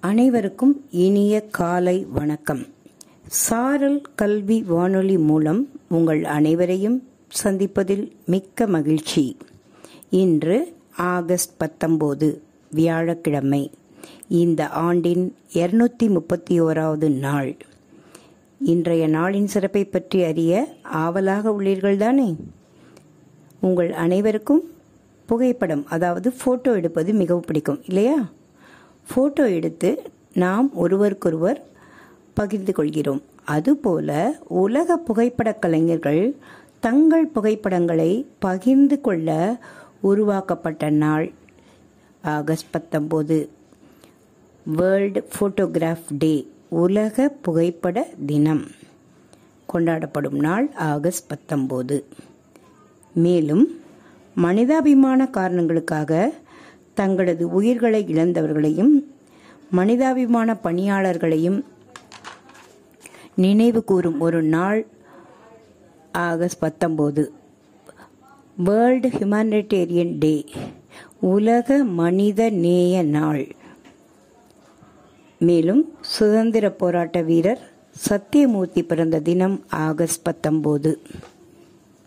அனைவருக்கும் இனிய காலை வணக்கம். சாரல் கல்வி வானொலி மூலம் உங்கள் அனைவரையும் சந்திப்பதில் மிக்க மகிழ்ச்சி. இன்று ஆகஸ்ட் பத்தொம்போது வியாழக்கிழமை இந்த ஆண்டின் இருநூத்தி முப்பத்தி ஓராவது நாள். இன்றைய நாளின் சிறப்பை பற்றி அறிய ஆவலாக உள்ளீர்கள் தானே உங்கள் அனைவருக்கும் புகைப்படம் அதாவது ஃபோட்டோ எடுப்பது மிகவும் பிடிக்கும் இல்லையா? ஃபோட்டோ எடுத்து நாம் ஒருவருக்கொருவர் பகிர்ந்து கொள்கிறோம். அதுபோல உலக புகைப்படக் கலைஞர்கள் தங்கள் புகைப்படங்களை பகிர்ந்து கொள்ள உருவாக்கப்பட்ட நாள் ஆகஸ்ட் பத்தொம்போது வேர்ல்டு ஃபோட்டோகிராஃப் டே உலக புகைப்பட தினம். கொண்டாடப்படும் நாள் ஆகஸ்ட் பத்தொம்போது மேலும் மனிதாபிமான காரணங்களுக்காக தங்களது உயிர்களை இழந்தவர்களையும் மனிதாபிமான பணியாளர்களையும் நினைவு கூறும் ஒரு நாள் ஆகஸ்ட் பத்தொம்போது வேர்ல்டு ஹியூமானிட்டேரியன் டே உலக மனித நேய நாள். மேலும் சுதந்திர போராட்ட வீரர் சத்தியமூர்த்தி பிறந்த தினம் ஆகஸ்ட் பத்தொம்போது